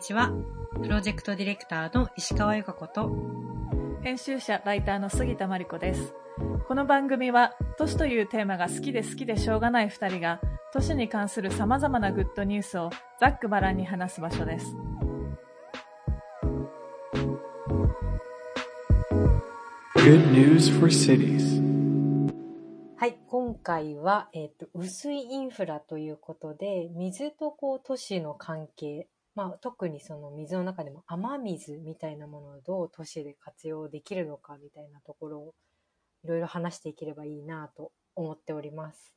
にちは。プロジェクトディレクターの石川由香子と、編集者ライターの杉田真理子ですこの番組は都市というテーマが好きで好きでしょうがない2人が都市に関するさまざまなグッドニュースをざっくばらんに話す場所です Good news for cities. はい、今回は、えっ、と、薄いインフラということで、水とこう都市の関係、まあ、特にその水の中でも雨水みたいなものをどう都市で活用できるのかみたいなところをいろいろ話していければいいなと思っております。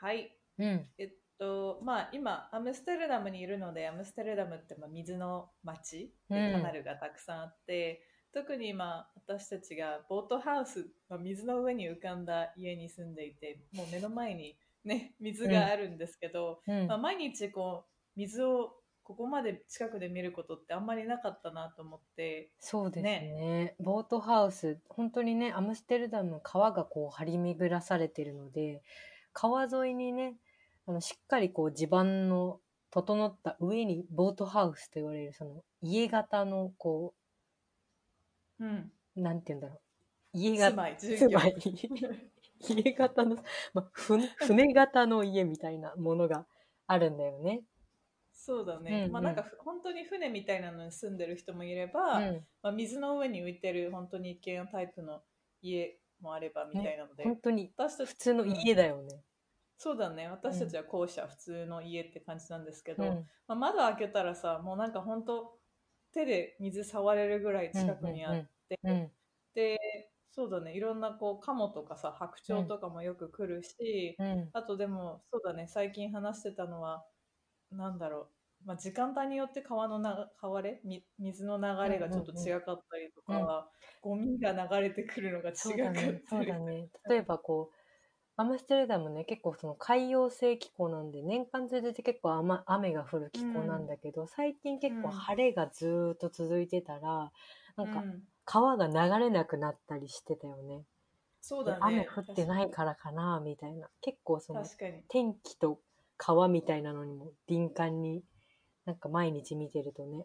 はいうん。えっとまあ今アムステルダムにいるのでアムステルダムってまあ水の町でカナルがたくさんあって、特に今私たちがボートハウス、まあ、水の上に浮かんだ家に住んでいてもう目の前にね水があるんですけど、うんまあ、毎日こう水をここまで近くで見ることってあんまりなかったなと思って。そうですね。ボートハウス本当にねアムステルダムの川がこう張り巡らされてるので川沿いにねあのしっかりこう地盤の整った上にボートハウスと言われるその家型のこうん。うなんて言うんだろう。家住型住まい。家型の、まあ、ふ 船型の家みたいなものがあるんだよね。そうだね、うんうん。まあなんかふ本当に船みたいなのに住んでる人もいれば、うん。まあ、水の上に浮いてる本当に一軒家タイプの家もあればみたいなので、本当に私たち普通の家だよね。そうだね。私たちは校舎、普通の家って感じなんですけど、うん。まあ、窓開けたらさもうなんか本当手で水触れるぐらい近くにあって、うんでそうだね。いろんなこうカモとかさ白鳥とかもよく来るし、うん。あとでもそうだね。最近話してたのはなんだろう、まあ、時間帯によって川のな川れみ水の流れがちょっと違かったりとか、ゴミが流れてくるのが違かったり。ね、そうだね。例えばこう、アムステルダムね、結構その海洋性気候なんで、年間通じて結構雨雨が降る気候なんだけど、最近結構うん。晴れがずーっと続いてたら、なんかうん。川が流れなくなったりしてたよね。でそうだね雨降ってないからかな、みたいな。結構その天気と川みたいなのにも敏感に、なんか毎日見てるとね、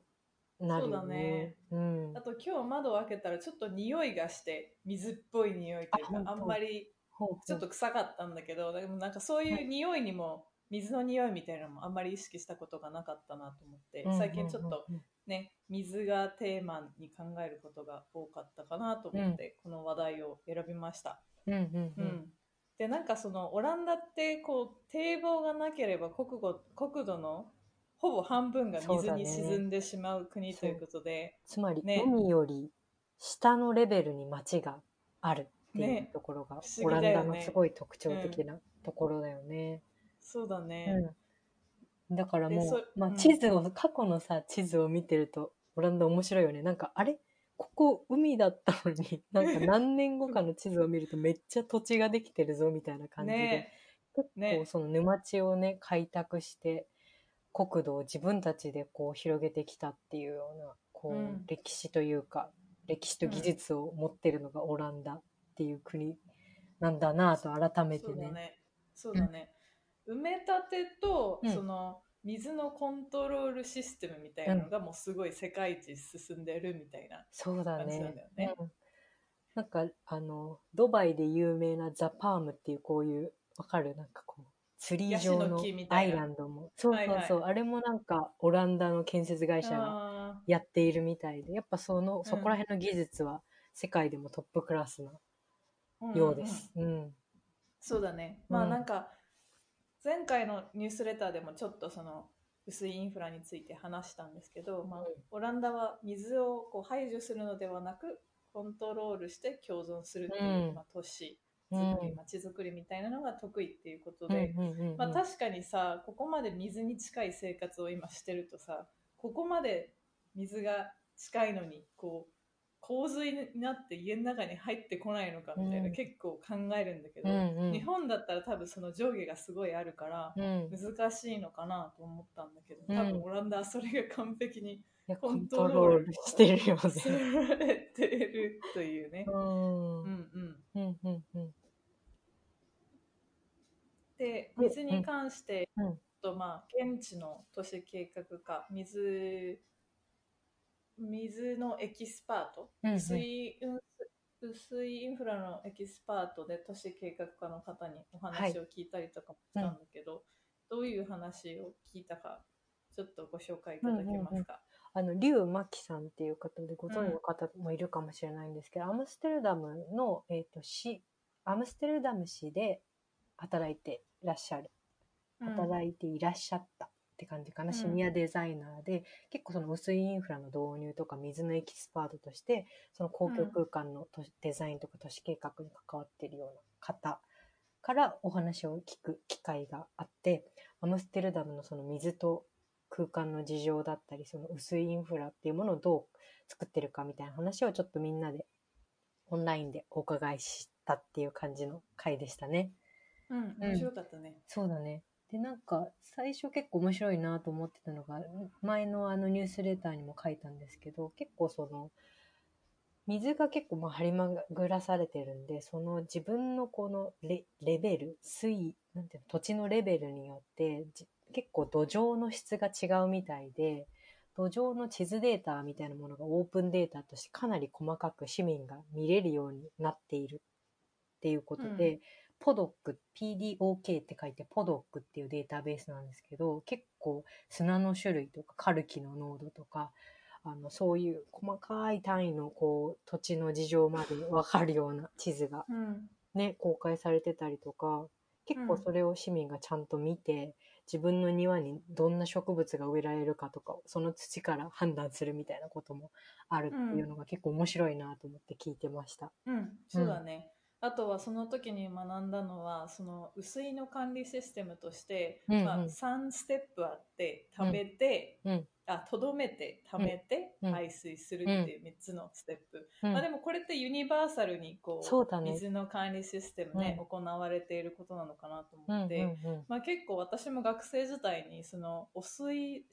なるよね。うん。あ。と今日窓を開けたらちょっと匂いがして水っぽい匂いというかあんまりちょっと臭かったんだけどでもなんかそういう匂いにも水の匂いみたいなのもあんまり意識したことがなかったなと思って最近ちょっとね水がテーマに考えることが多かったかなと思ってこの話題を選びました。うんうんううん。んでなんかそのオランダってこう堤防がなければ国土国土のほぼ半分が水に沈んでしまう国ということで、つまり、ね。海より下のレベルに町があるっていうね。ところが、不思オランダのすごい特徴的なところだよね。そうだね。うん、だからもうまあ、うん。地図を、過去のさ地図を見てるとオランダ面白いよね。なんかあれ？ここ海だったのに なんか何年後かの地図を見るとめっちゃ土地ができてるぞみたいな感じで、ね。結ね構その沼地をね開拓して国土を自分たちでこう広げてきたっていうようなこう、うん。歴史というか歴史と技術を持ってるのがオランダっていう国なんだなと改めてね。そうだね。埋め立てと、うん。その水のコントロールシステムみたいなのがもうすごい世界一進んでるみたいな。そうだ感じなんねだよね。うん。なんかあのドバイで有名なザ・パームっていうこういうわかる？なんかこうツリー状のアイランドも。そうそうそう、はいあれもなんかオランダの建設会社があやっているみたいでやっぱそのん。そこら辺の技術は世界でもトップクラスなーようです。うん。そうだね。まあうんなんか、前回のニュースレターでもちょっとその薄いインフラについて話したんですけど、まあうん、オランダは水をこう排除するのではなく、コントロールして共存するっていう、うん。まあ、都市うん作り、街づくりみたいなのが得意っていうことうんで、まあ、確かにさここまで水に近い生活を今してるとさここまで水が近いのにこう洪水になって家の中に入ってこないのかみたいな、うん。結構考えるんだけど、うんうん。日本だったら多分その上下がすごいあるから難しいのかなと思ったんだけどうん。多分オランダはそれが完璧にやコントトロールルしてるよさね。れてるというね。うん。うん、うんうんでうん。水に関して、うん。とまあ現地の都市計画課水水のエキスパート、うんうん。薄いうん水インフラのエキスパートで都市計画課の方にお話を聞いたりとかもしたんだけど、どういう話を聞いたかちょっとご紹介いただけますか、あの、リュウ・マキさんっていう方でご存知の方もいるかもしれないんですけど、アムステルダムの、えっ、と、市、アムステルダム市で働いていらっしゃる。働いていらっしゃったって感じかな。うんシニアデザイナーで、結構その薄いインフラの導入とか水のエキスパートとして、その公共空間の都市デザインとか都市計画に関わっているような方からお話を聞く機会があって、アムステルダムのその水と空間の事情だったり、その薄いインフラっていうものをどう作ってるかみたいな話をちょっとみんなでオンラインでお伺いしたっていう感じの回でしたね。うん、面白かったね。そうだね。で、なんか、最初結構面白いなと思ってたのが、前のあのニュースレターにも書いたんですけど、結構その、水が結構まあ張り巡らされてるんで、その自分のこのレレベル、水位、なんていうの、土地のレベルによって、じ結構土壌の質が違うみたいで、土壌の地図データみたいなものがオープンデータとしてかなり細かく市民が見れるようになっているっていうことで、うポドック、PDOK って書いてポドックっていうデータベースなんですけど、結構砂の種類とかカルキの濃度とか、あの、そういう細かい単位のこう、土地の事情までわかるような地図がうん、ね、公開されてたりとか、結構それを市民がちゃんと見て、自分の庭にどんな植物が植えられるかとか、その土から判断するみたいなこともあるっていうのが結構面白いなと思って聞いてました。うん、そうだね。あとはその時に学んだのはその薄いの管理システムとして、うんうん。まあ、3ステップあって貯めて、うんあとどめて貯めて、うん。排水するっていう3つのステップ、うん。まあ、でもこれってユニバーサルにこうそうだね。水の管理システムね、うん。行われていることなのかなとうんうん思って、うん。まあ、結構私も学生時代にその汚水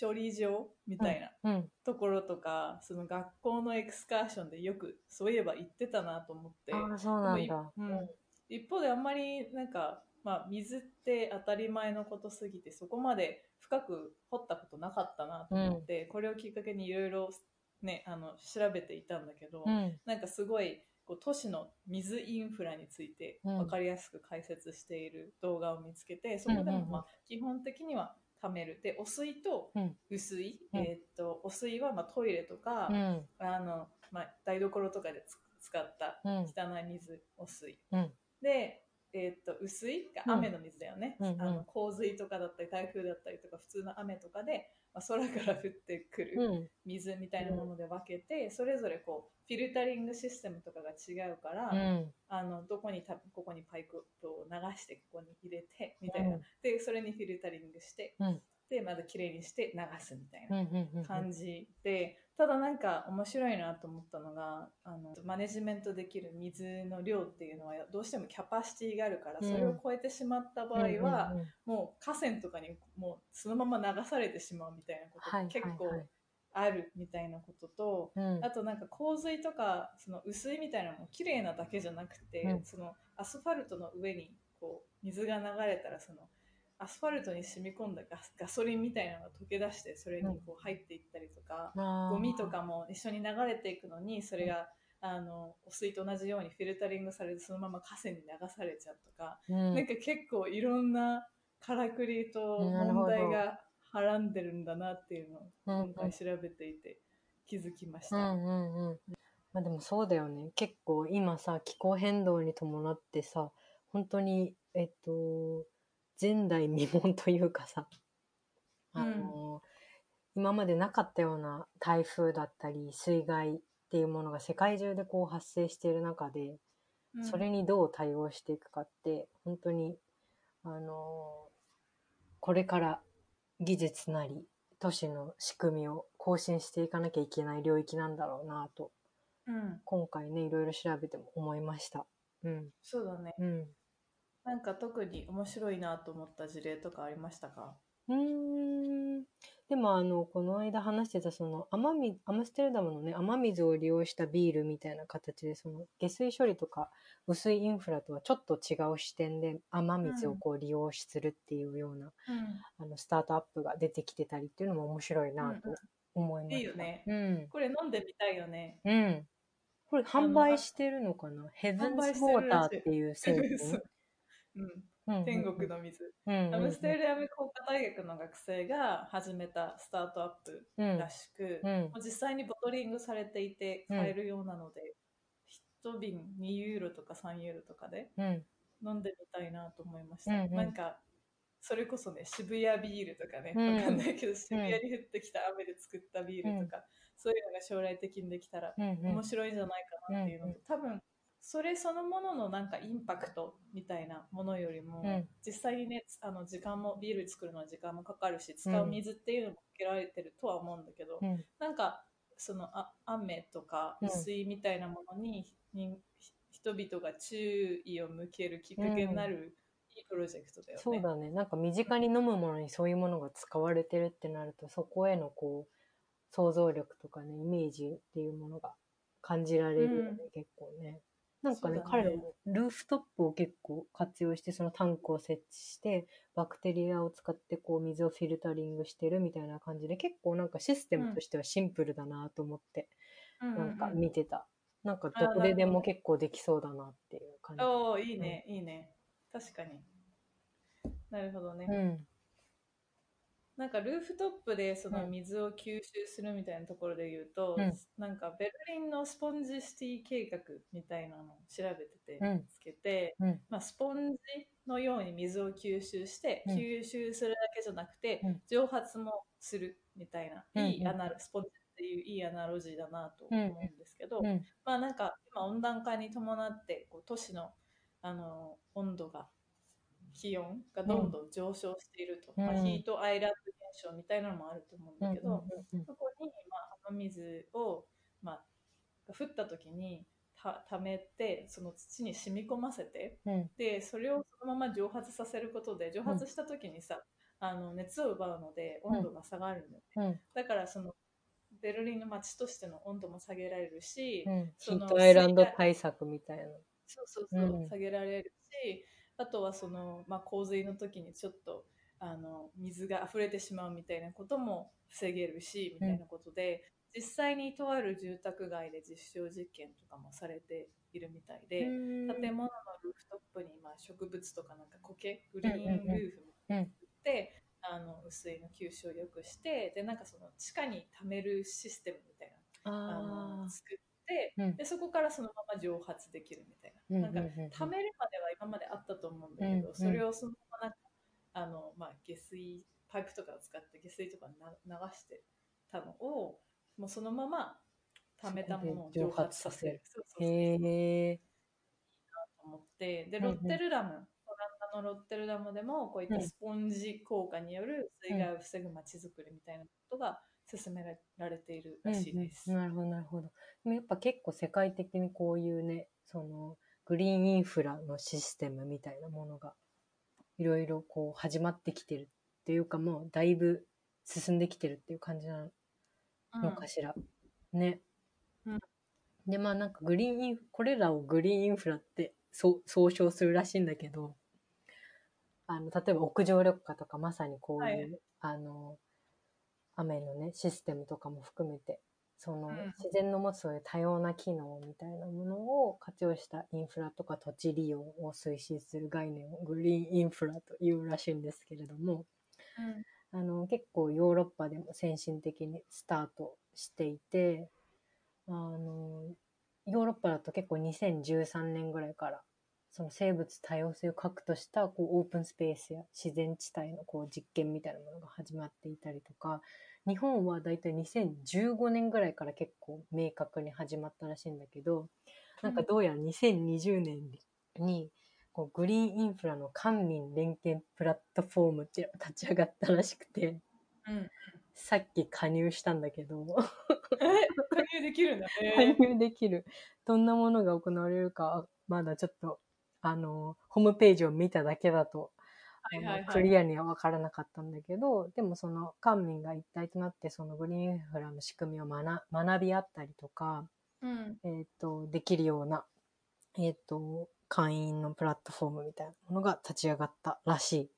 処理場みたいなうん。ところとか、その学校のエクスカーションでよくそういえば行ってたなと思って。ああ、そうなんだ。うん。一方であんまりなんか、まあ、水って当たり前のことすぎてそこまで深く掘ったことなかったなと思って、これをきっかけにいろいろねあの調べていたんだけど、うん。なんかすごいこう都市の水インフラについてうん。分かりやすく解説している動画を見つけて、そこでうんうんうん。もまあ基本的には貯める。で汚水とうん。薄い、うん。えーっと汚水はまあトイレとか、うん。あのまあ、台所とかでつ使ったうん。汚い水汚水、うん。で、えーっと薄いが雨の水だよね、うんうんあの洪水とかだったり台風だったりとか普通の雨とかで、まあ、空から降ってくる、うん。水みたいなもので分けて、それぞれこうフィルタリングシステムとかが違うから、うん。あのどこにたここにパイプを流してここに入れてみたいな、うんでそれにフィルタリングして、うんでまたきれいにして流すみたいうん。なうん。感じで、ただなんか面白いなと思ったのがあのマネジメントできる水の量っていうのはどうしてもキャパシティがあるから、うん。それを超えてしまった場合は、うんうんもう河川とかにもうそのまま流されてしまうみたいなことはいが結構あるみたいなことと、うん。あとなんか洪水とかその薄いみたいなのも綺麗なだけじゃなくて、うん。そのアスファルトの上にこう水が流れたらそのアスファルトに染み込んだガスガソリンみたいなのが溶け出してそれにこう入っていったりとか、あーゴミとかも一緒に流れていくのにそれが、あの汚水と同じようにフィルタリングされてそのまま河川に流されちゃうとか、うんなんか結構いろんなからくりと問題がはらんでるんだなっていうのをうんうん今回調べていて気づきました。うんうんうん。まあでもそうだよね。結構今さ、気候変動に伴ってさ、本当に、えっと、前代未聞というかさ、あの、今までなかったような台風だったり、水害っていうものが世界中でこう発生している中で、うんそれにどう対応していくかって、本当に、あの、これから技術なり、都市の仕組みを更新していかなきゃいけない領域なんだろうなと、うん、今回ね、いろいろ調べても思いました。うん。そうだね。うん。なんか特に面白いなと思った事例とかありましたか？うーん。でもあの、この間話してたその雨水、アムステルダムのね、雨水を利用したビールみたいな形で、その下水処理とか薄いインフラとはちょっと違う視点で雨水をこう利用するっていうような、うん。あの、スタートアップが出てきてたりっていうのも面白いなと思いました。いいよね。うん。これ飲んでみたいよね。うん。これ販売してるのかな？ヘブンズウォーターっていう製品。うん、うん天国の水。うんうんうん。アムステルダム工科大学の学生が始めたスタートアップうんらしく、うん。もう実際にボトリングされていて買えるようなので、1瓶2ユーロとか3ユーロとかでうん。飲んでみたいなと思いました。うんうん。なんかそれこそね渋谷ビールとかね、うん。わかんないけど渋谷に降ってきた雨で作ったビールとか、そういうのが将来的にできたらうんうん。面白いんじゃないかなっていうのと、うんうん。多分それそのもののなんかインパクトみたいなものよりも、うん実際にねあの時間もビール作るのは時間もかかるし使う水っていうのもかけられてるとは思うんだけど、うんなんかそのあ雨とかうん水みたいなものに,、に人々が注意を向けるきっかけになる、いいプロジェクトだよね。そうだね。なんか身近に飲むものにそういうものが使われてるってなると、そこへのこう、想像力とかね、イメージっていうものが感じられるよね、うん結構ね。なんかねね。彼らもルーフトップを結構活用して、そのタンクを設置して、バクテリアを使ってこう水をフィルタリングしてるみたいな感じで、結構なんかシステムとしてはシンプルだなと思って、うんうんうん。なんか見てた。なんかどこででも結構できそうだなっていう感じ。おおいいね、いいね。確かに。なるほどね、うん。なんかルーフトップでそのうん水を吸収するみたいなところで言うと、うん。なんかベルリンのスポンジシティ計画みたいなのを調べててうん。見つけて、うん。まあ、スポンジのように水を吸収して、うん。吸収するだけじゃなくて、うん。蒸発もするみたいな、うん。いいアナロスポンジっていういいアナロジーだなと思うんですけど、うん。まあなんか今温暖化に伴ってこう都市のあの温度が気温がどんどん上昇していると、うん。まあ、ヒートアイランド現象みたいなのもあると思うんだけど、うんそこに、まあ、雨水を、まあ、降った時にたためてその土に染み込ませてうん。でそれをそのまま蒸発させることで蒸発した時にさ、あの熱を奪うので温度が下がるんだよね、うん。だからそのベルリンの街としての温度も下げられるし、うん、ヒそのートアイランド対策みたいな。そうそうそう、うん。下げられるしあとはその、まあ、洪水の時にちょっとあの水が溢れてしまうみたいなことも防げるしみたいなことで、実際にとある住宅街で実証実験とかもされているみたいで、建物のルーフトップにまあ植物とかなんか苔グリーンルーフみたいなのを作って、あの雨水の吸収を良くしてでなんかその地下に溜めるシステムみたいなああの作って、うん。でそこからそのまま蒸発できるみたいうんな。なんか溜めるまでは今まであったと思うんだけど、うんそれをそのままなんかあの、まあ、下水パイプとかを使って下水とかな流してたのをもうそのまま溜めたものを蒸発させる。そうそうそうへえ。と思って。でロッテルダム、オランダのロッテルダムでもこういったスポンジ効果による水害を防ぐ街づくりみたいなことが進められているらしいです。うんうんなるほど、なるほど。でもやっぱ結構世界的にこういうね、その、グリーンインフラのシステムみたいなものが、いろいろこう始まってきてるっていうかもうだいぶ進んできてるっていう感じなのかしら。ね。うんで、まあなんかグリーンインフ、これらをグリーンインフラってそう総称するらしいんだけど、あの、例えば屋上緑化とかまさにこういう、はいあの、雨のね、システムとかも含めて、その、うん。自然の持つそういう多様な機能みたいなものを活用したインフラとか土地利用を推進する概念をグリーンインフラというらしいんですけれども、うん。あの、結構ヨーロッパでも先進的にスタートしていて、あの、ヨーロッパだと結構2013年ぐらいから、その生物多様性を核としたこうオープンスペースや自然地帯のこう実験みたいなものが始まっていたりとか、日本はだいたい2015年ぐらいから結構明確に始まったらしいんだけど、なんかどうやら2020年に、こうグリーンインフラの官民連携プラットフォームっていうのが立ち上がったらしくて、うんさっき加入したんだけど、え加入できるんだ加ね。入できる。どんなものが行われるか、まだちょっと、あの、ホームページを見ただけだと、はいはいはいクリアには分からなかったんだけど、でもその官民が一体となってそのグリーンインフラの仕組みを学学び合ったりとか、うんえっ、と、できるような、えっ、と、会員のプラットフォームみたいなものが立ち上がったらしい。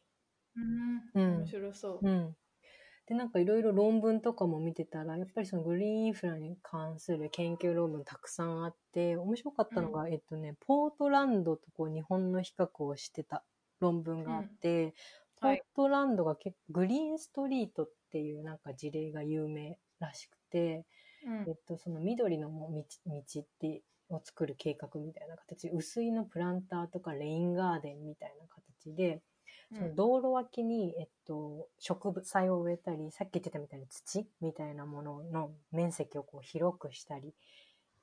うんうん面白そう。うん。で、なんかいろいろ論文とかも見てたら、やっぱりそのグリーンインフラに関する研究論文たくさんあって、面白かったのが、えっとね、ポートランドとこう日本の比較をしてた論文があって、ポーはい。トランドが結構グリーンストリートっていうなんか事例が有名らしくて、うん。えっと、その緑の道道ってを作る計画みたいな形薄いのプランターとかレインガーデンみたいな形で、その道路脇に、えっと、植物菜を植えたりさっき言ってたみたいに土みたいなものの面積をこう広くしたり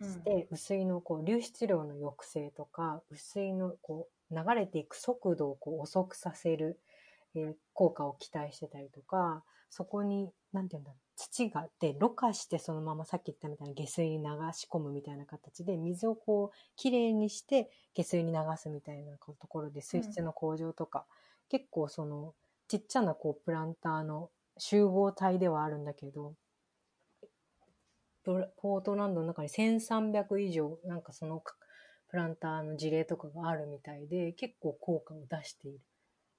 して、薄いのこう流出量の抑制とか薄いのこう流れていく速度をこう遅くさせる、えー効果を期待してたりとかそこになんていうんだろう土がでろ過してそのままさっき言ったみたいに下水に流し込むみたいな形で水をこうきれいにして下水に流すみたいなところで水質の向上とか、結構そのちっちゃなこうプランターの集合体ではあるんだけどポートランドの中に1300以上なんかそのかプランターの事例とかがあるみたいで結構効果を出している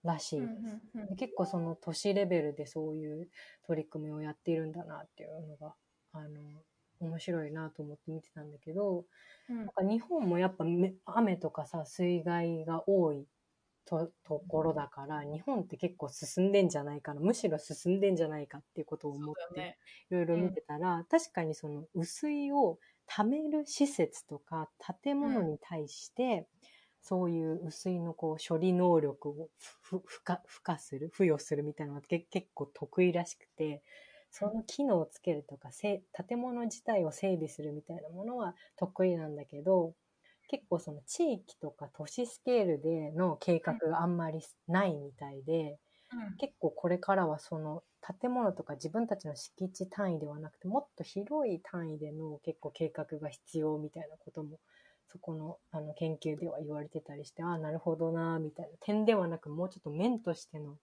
らしいです。で結構その都市レベルでそういう取り組みをやっているんだなっていうのがあの面白いなと思って見てたんだけどなんか日本もやっぱめ雨とかさ水害が多いとところだから日本って結構進んでんじゃないかなむしろ進んでんじゃないかっていうことを思ってね。いろいろ見てたら、確かにその雨水を貯める施設とか建物に対して、そういう雨水のこう処理能力を付加する付与するみたいなのがけ結構得意らしくてその機能をつけるとかせ建物自体を整備するみたいなものは得意なんだけど結構その地域とか都市スケールでの計画があんまりないみたいで。結構これからはその建物とか自分たちの敷地単位ではなくてもっと広い単位での結構計画が必要みたいなこともそこのあの研究では言われてたりしてああなるほどなみたいな。点ではなくもうちょっと面としての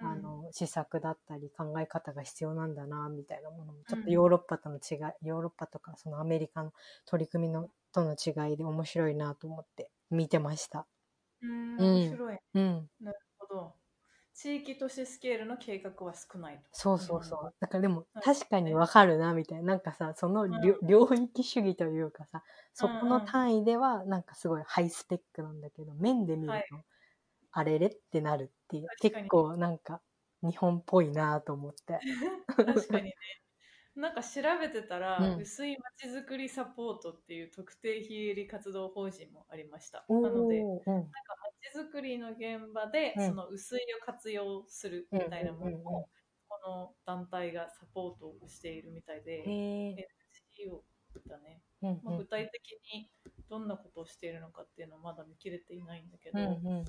あの施策だったり考え方が必要なんだなみたいなものもちょっとヨーロッパとの違い、ヨーロッパとかそのアメリカの取り組みのとの違いで面白いなと思って見てました。うん、うん面白い。うん、なるほど。地域都市スケールの計画は少ないと。そうそうそう。だからでもうん確かにわかるなみたいな。なんかさ、その領領域主義というかさ、そこの単位ではなんかすごいハイスペックなんだけど、面で見るとはい、あれれってなるっていう。結構なんか日本っぽいなと思って。確かにね。なんか調べてたら、うん。薄いまちづくりサポートっていう特定非営利活動法人もありました。おなので、ーうん。まちづくりの現場で、うん。その薄いを活用するみたいなものうんうんうんうん。を、この団体がサポートをしているみたいで、へえ。NGO だね。うんまあ、具体的にどんなことをしているのかっていうのはまだ見切れていないんだけど、うん面うん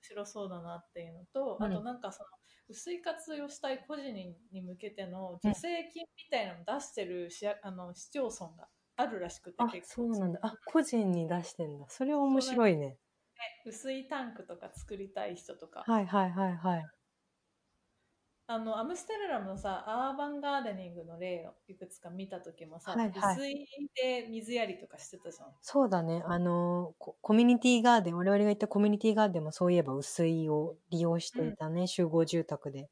白そうだなっていうのと、うんあとなんかその薄い活用したい個人に向けての助成金みたいなのを出してる市,、あの市町村があるらしくてあ、結構そうなんだ。あ、個人に出してんだ。それは面白いね。薄いタンクとか作りたい人とか、はいはいはいはい。あのアムステルダムのさアーバンガーデニングの例をいくつか見た時もさ、はいはい薄いで水やりとかしてたじゃんそうだね。あの、ココミュニティガーデン、我々が行ったコミュニティガーデンもそういえば薄いを利用していたね、集合住宅で。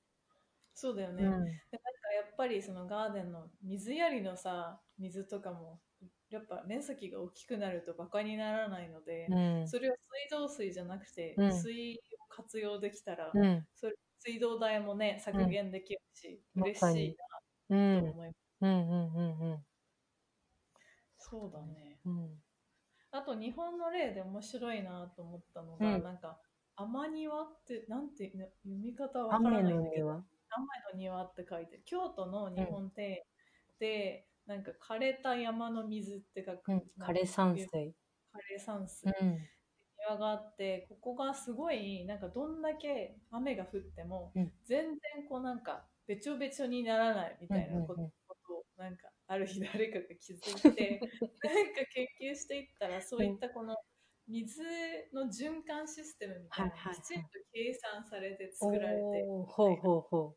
そうだよね、うん。でなんかやっぱりそのガーデンの水やりのさ水とかもやっぱ面積が大きくなるとバカにならないので、うん。それを水道水じゃなくて、うん水を活用できたら、うん。それ水道代もね削減できるし、うん嬉しいうん。なと思います、うんうんうんうん。そうだねうん。あと日本の例で面白いなと思ったのが、うんなんか天庭ってなんて読み方はわから雨ないんだけど。雨の庭？って書いて京都の日本庭園で、なんか枯れた山の水って書く、うん。枯山水。枯れ山水、うん。庭があってここがすごいなんかどんだけ雨が降っても、うん全然こうなんかべちょべちょにならないみたいなこと,、うんうんうんをなんかある日誰かが気づいて なんか研究していったらそういったこの水の循環システムみたいなのはいはいはいがきちんと計算されて作られて、おーほうほうほ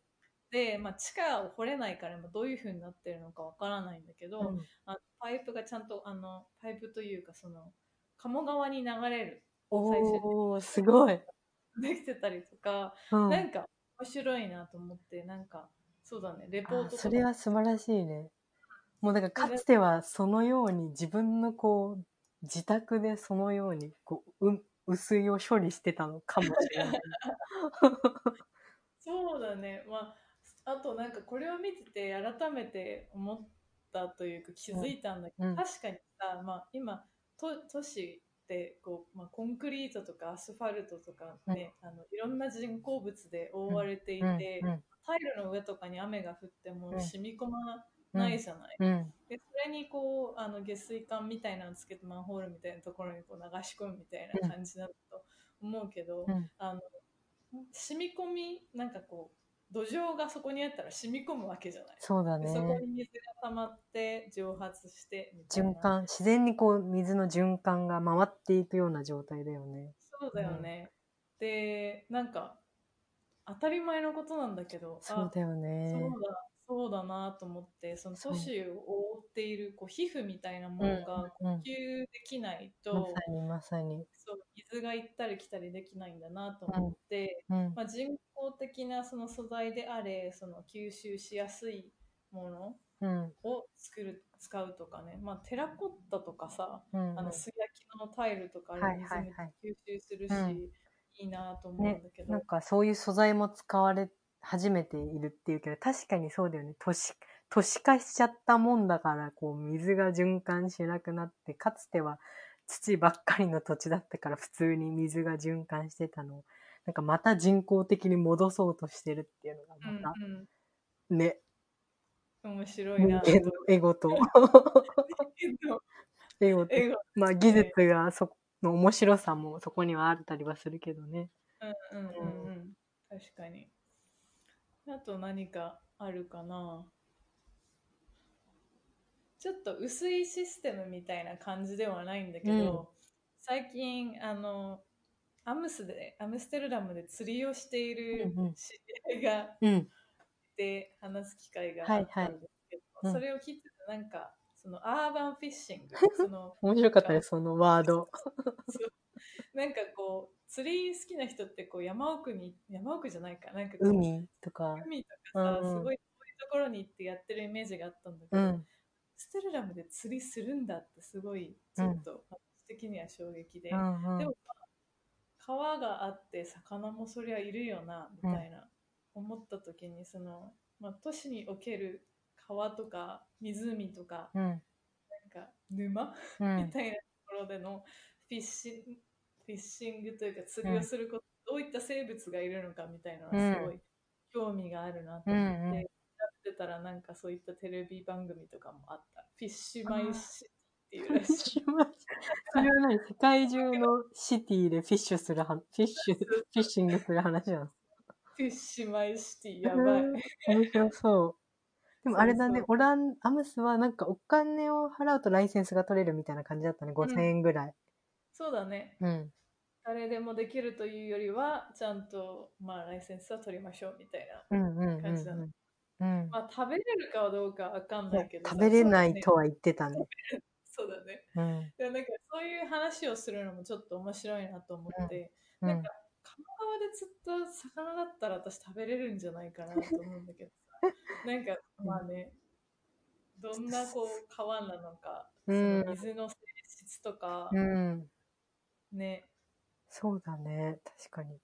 で、まあ、地下を掘れないからどういう風になってるのかわからないんだけど、う。うんあのパイプがちゃんとあのパイプというかその鴨川に流れる最終すごい。できてたりとか、うん。なんか面白いなと思ってなんかそうだね、レポートとか。あそれは素晴らしいね。もうだからかつてはそのように自分のこう、自宅でそのようにこう、う薄いを処理してたのかもしれない。そうだね。まあ、あとなんかこれを見てて改めて思ったというか気づいたんだけど、うんうん確かにさ、まあ、今都都市ってこう、まあ、コンクリートとかアスファルトとかね、あのいろんな人工物で覆われていて、うんうんタイルの上とかに雨が降ってもうん。染み込まないじゃない。うん。でそれにこうあの下水管みたいなのつけてマンホールみたいなところにこう流し込むみたいな感じだと思うけど、うん。あの染み込みなんかこう土壌がそこにあったら染み込むわけじゃない。そうだでそこね。に水が溜まって蒸発して循環、自然にこう水の循環が回っていくような状態だよね。そうだよね。でなんか当たり前のことなんだけどそうだよね。そうだそうだなと思ってその都市を覆っているこう皮膚みたいなものがうんうん呼吸できないと、まさにまさに。そう水が行ったり来たりできないんだなと思って、うん。まあ、人工的なその素材であれその吸収しやすいものうん。を作る使うとかね、まあ、テラコッタとかさ、うん。あの素焼きのタイルとかあはいれ水吸収するし、うんいいなと思うんねだけ、ど、なんかそういう素材も使われ始めているっていうけど、確かにそうだよね。都市、都市化しちゃったもんだから、こう水が循環しなくなって、かつては土ばっかりの土地だったから普通に水が循環してたのを、なんかまた人工的に戻そうとしてるっていうのがうんまた、うんね、面白いな。人間のエゴと、エゴと、まあ技術がその面白さもそこにはあったりはするけどね。うんうんうんうん。確かに。あと何かあるかな。ちょっと薄いシステムみたいな感じではないんだけど、うん最近あのアムスでアムステルダムで釣りをしている知り合いがうん。いて話す機会があったんですけど、はいはいうんそれを聞いててなんかそのアーバンフィッシング その面白かったです、そのワード。なんかこう釣り好きな人ってこう山奥に山奥じゃないか。なんかこう海とか。海とかさ、うんうん。すごい遠いところに行ってやってるイメージがあったんだけど、うん。ステルダムで釣りするんだってすごいちょっと私的には衝撃で、うんうん。でも川があって魚もそりゃいるよなみたいな、思った時にその、まあ、都市における川とか湖とかうん。なんか沼、うん。みたいなところでのフィッシングフィッシングというか釣りをすること、どういった生物がいるのかみたいなのはすごい興味があるなと思って、うんうん。やってたらなんかそういったテレビ番組とかもあった。 Fish My City っていうらしい。それは何世界中のシティで fish するは、 fish、フィッシングする話なんですフィッシュマイシティやばい。うん面白そう。でもあれだねオラン、アムスはなんかお金を払うとライセンスが取れるみたい。な感じだったね。5000円ぐらい。そうだね。うん。誰でもできるというよりは、ちゃんと、まあ、ライセンスは取りましょうみたいな。感じだねうん。うん。まあ、食べれるかどうかわかんないけどさ。食べれないとは。は言ってたね。そうだね。うん。でなんかそういう話をするのもちょっと面白いなと思って、うんなんか。鴨川で釣った魚だったら私食べれるんじゃないかなと思うんだけどさ なんかまあねどんなこう川なのか、うんその水の性質とか、うん。ねそうだね。確かに。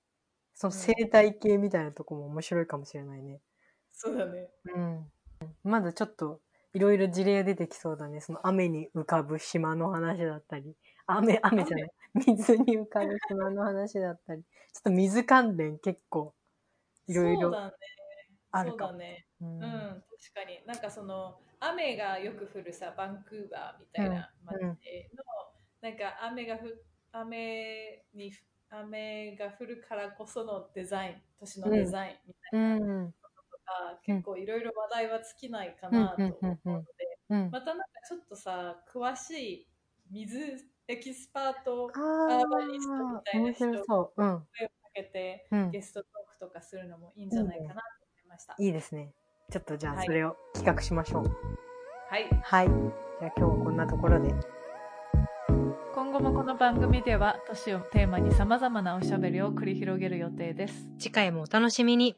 そのうん生態系みたいなとこも面白いかもしれないね。そうだねうん。まだちょっと、いろいろ事例出てきそうだね。その雨に浮かぶ島の話だったり。雨、雨じゃない。水に浮かぶ島の話だったり。ちょっと水関連結構、いろいろそうだねある。そうだねううんん、確かになんかその雨がよく降るさバンクーバーみたいな街の、うんなんか雨がふ雨に雨が降るからこそのデザイン都市のデザインみたいなうん。のが、結構いろいろ話題は尽きないかなと思うので、うん。またなんかちょっとさ詳しい水エキスパートあアーバニストみあたいな面人白そう。うん。声をかけてうん。ゲストトークとかするのもいいんじゃないかなと思いました。いいですね。ちょっとじゃあはいそれを企画しましょう。はいはい。じゃあ今日はこんなところで。今後もこの番組では都市をテーマに様々なおしゃべりを繰り広げる予定です。次回もお楽しみに。